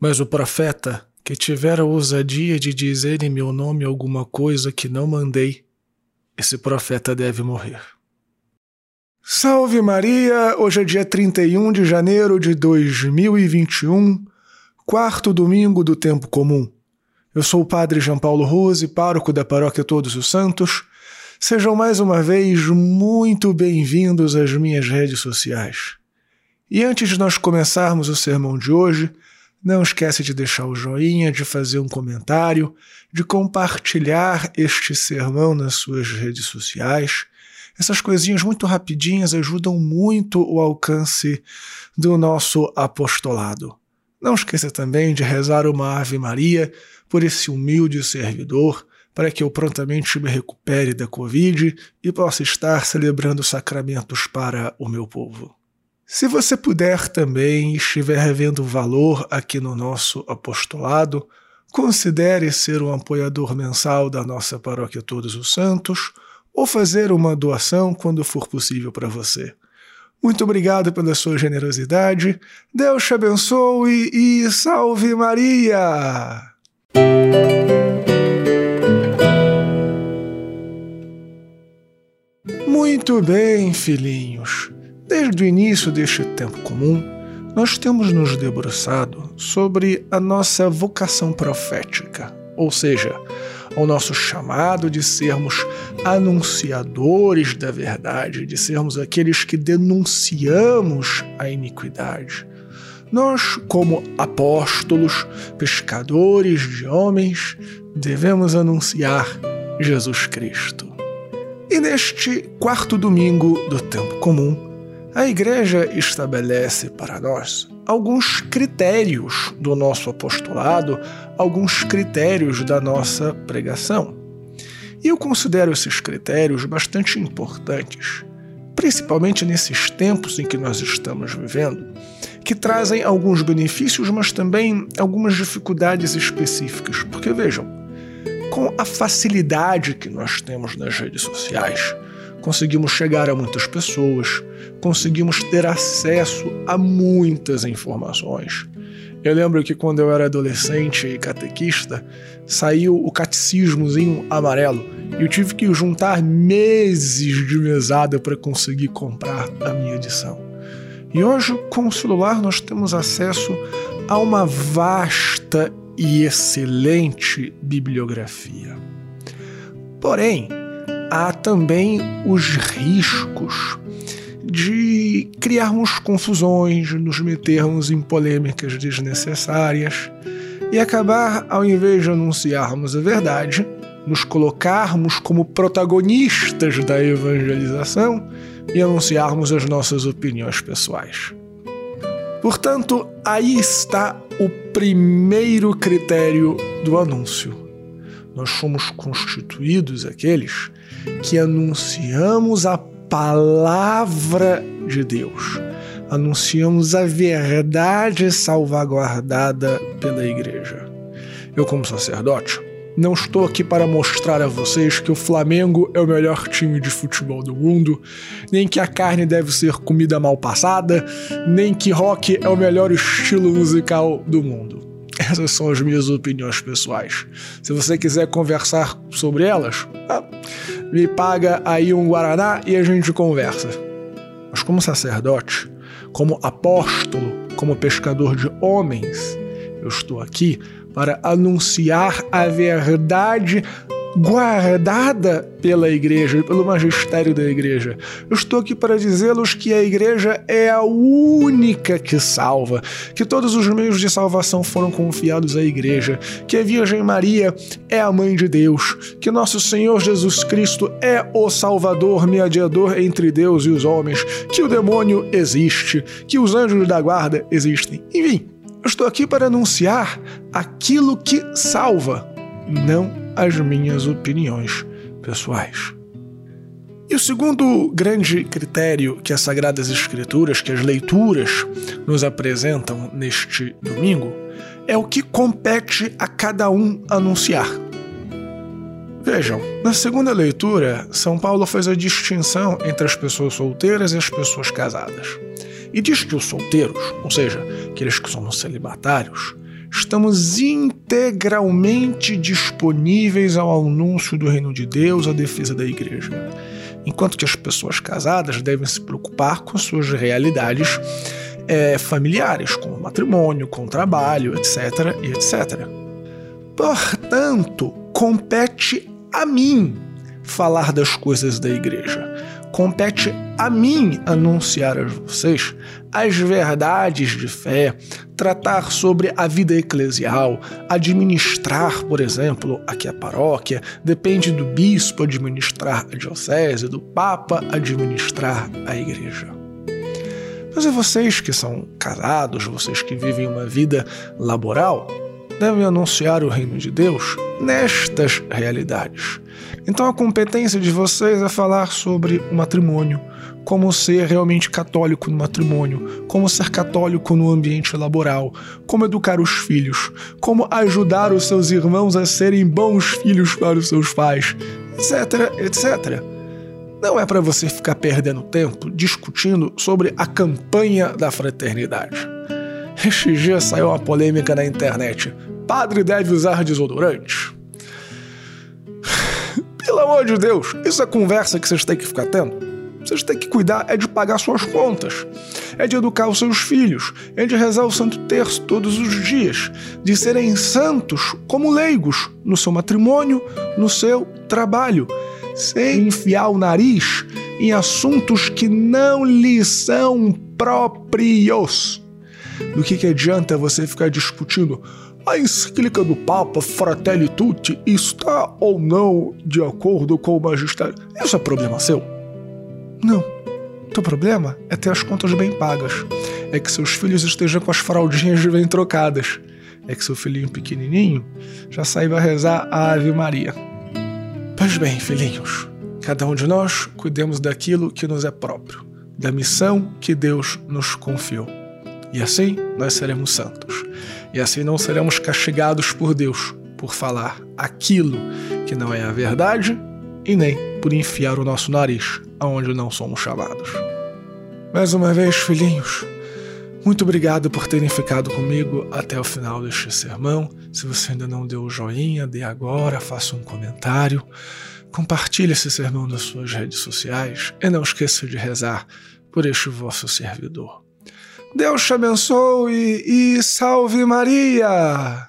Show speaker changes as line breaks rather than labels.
Mas o profeta que tiver a ousadia de dizer em meu nome alguma coisa que não mandei, esse profeta deve morrer. Salve Maria! Hoje é dia 31 de janeiro de 2021, quarto domingo do tempo comum. Eu sou o Padre João Paulo Rose, pároco da Paróquia Todos os Santos. Sejam mais uma vez muito bem-vindos às minhas redes sociais. E antes de nós começarmos o sermão de hoje, não esquece de deixar o joinha, de fazer um comentário, de compartilhar este sermão nas suas redes sociais. Essas coisinhas muito rapidinhas ajudam muito o alcance do nosso apostolado. Não esqueça também de rezar uma Ave Maria por esse humilde servidor, para que eu prontamente me recupere da Covid e possa estar celebrando sacramentos para o meu povo. Se você puder também estiver vendo valor aqui no nosso apostolado, considere ser um apoiador mensal da nossa Paróquia Todos os Santos ou fazer uma doação quando for possível para você. Muito obrigado pela sua generosidade. Deus te abençoe e salve Maria! Muito bem, filhinhos. Desde o início deste tempo comum, nós temos nos debruçado sobre a nossa vocação profética, ou seja, o nosso chamado de sermos anunciadores da verdade, de sermos aqueles que denunciamos a iniquidade. Nós, como apóstolos, pescadores de homens, devemos anunciar Jesus Cristo. E neste quarto domingo do tempo comum, a Igreja estabelece para nós alguns critérios do nosso apostolado, alguns critérios da nossa pregação. E eu considero esses critérios bastante importantes, principalmente nesses tempos em que nós estamos vivendo, que trazem alguns benefícios, mas também algumas dificuldades específicas. Porque vejam, com a facilidade que nós temos nas redes sociais, conseguimos chegar a muitas pessoas, conseguimos ter acesso a muitas informações. Eu lembro que quando eu era adolescente e catequista, saiu o catecismozinho amarelo e eu tive que juntar meses de mesada para conseguir comprar a minha edição. E hoje, com o celular, nós temos acesso a uma vasta e excelente bibliografia. Porém, há também os riscos de criarmos confusões, nos metermos em polêmicas desnecessárias e acabar, ao invés de anunciarmos a verdade, nos colocarmos como protagonistas da evangelização e anunciarmos as nossas opiniões pessoais. Portanto, aí está o primeiro critério do anúncio nós somos constituídos aqueles que anunciamos a palavra de Deus, anunciamos a verdade salvaguardada pela igreja. Eu, como sacerdote, não estou aqui para mostrar a vocês que o Flamengo é o melhor time de futebol do mundo, nem que a carne deve ser comida mal passada, nem que rock é o melhor estilo musical do mundo. Essas são as minhas opiniões pessoais. Se você quiser conversar sobre elas, ah, me paga aí um Guaraná e a gente conversa. Mas como sacerdote, como apóstolo, como pescador de homens, eu estou aqui para anunciar a verdade guardada pela igreja, pelo magistério da igreja. Eu estou aqui para dizê-los que a igreja é a única que salva, que todos os meios de salvação foram confiados à igreja, que a Virgem Maria é a mãe de Deus, que nosso Senhor Jesus Cristo é o Salvador, mediador entre Deus e os homens, que o demônio existe, que os anjos da guarda existem. Enfim, eu estou aqui para anunciar aquilo que salva, não as minhas opiniões pessoais. E o segundo grande critério que as Sagradas Escrituras, que as leituras nos apresentam neste domingo, é o que compete a cada um anunciar. Vejam, na segunda leitura, São Paulo faz a distinção entre as pessoas solteiras e as pessoas casadas. E diz que os solteiros, ou seja, aqueles que somos celibatários, estamos integralmente disponíveis ao anúncio do reino de Deus, à defesa da igreja. Enquanto que as pessoas casadas devem se preocupar com suas realidades é, familiares, com o matrimônio, com o trabalho, etc. etc. Portanto, compete a mim falar das coisas da igreja. Compete a mim anunciar a vocês as verdades de fé, tratar sobre a vida eclesial, administrar, por exemplo, aqui a paróquia, depende do bispo administrar a diocese, do papa administrar a igreja. Mas vocês que são casados, vocês que vivem uma vida laboral, devem anunciar o reino de Deus nestas realidades. Então a competência de vocês é falar sobre o matrimônio, como ser realmente católico no matrimônio, como ser católico no ambiente laboral, como educar os filhos, como ajudar os seus irmãos a serem bons filhos para os seus pais, etc, etc. Não é para você ficar perdendo tempo discutindo sobre a campanha da fraternidade. Estes dias saiu uma polêmica na internet. Padre deve usar desodorante? Pelo amor de Deus, isso é conversa que vocês têm que ficar tendo. Vocês têm que cuidar é de pagar suas contas, é de educar os seus filhos, é de rezar o Santo Terço todos os dias, de serem santos como leigos no seu matrimônio, no seu trabalho, sem enfiar o nariz em assuntos que não lhe são próprios. Do que, que adianta você ficar discutindo a encíclica do Papa Fratelli Tutti está ou não de acordo com o magistério? Isso é problema seu? Não. Teu problema é ter as contas bem pagas. É que seus filhos estejam com as fraldinhas bem trocadas. É que seu filhinho pequenininho já saiba rezar a Ave Maria. Pois bem, filhinhos, cada um de nós cuidemos daquilo que nos é próprio, da missão que Deus nos confiou. E assim nós seremos santos. E assim não seremos castigados por Deus por falar aquilo que não é a verdade e nem por enfiar o nosso nariz aonde não somos chamados. Mais uma vez, filhinhos, muito obrigado por terem ficado comigo até o final deste sermão. Se você ainda não deu o joinha, dê agora, faça um comentário, compartilhe esse sermão nas suas redes sociais e não esqueça de rezar por este vosso servidor. Deus te abençoe e salve Maria!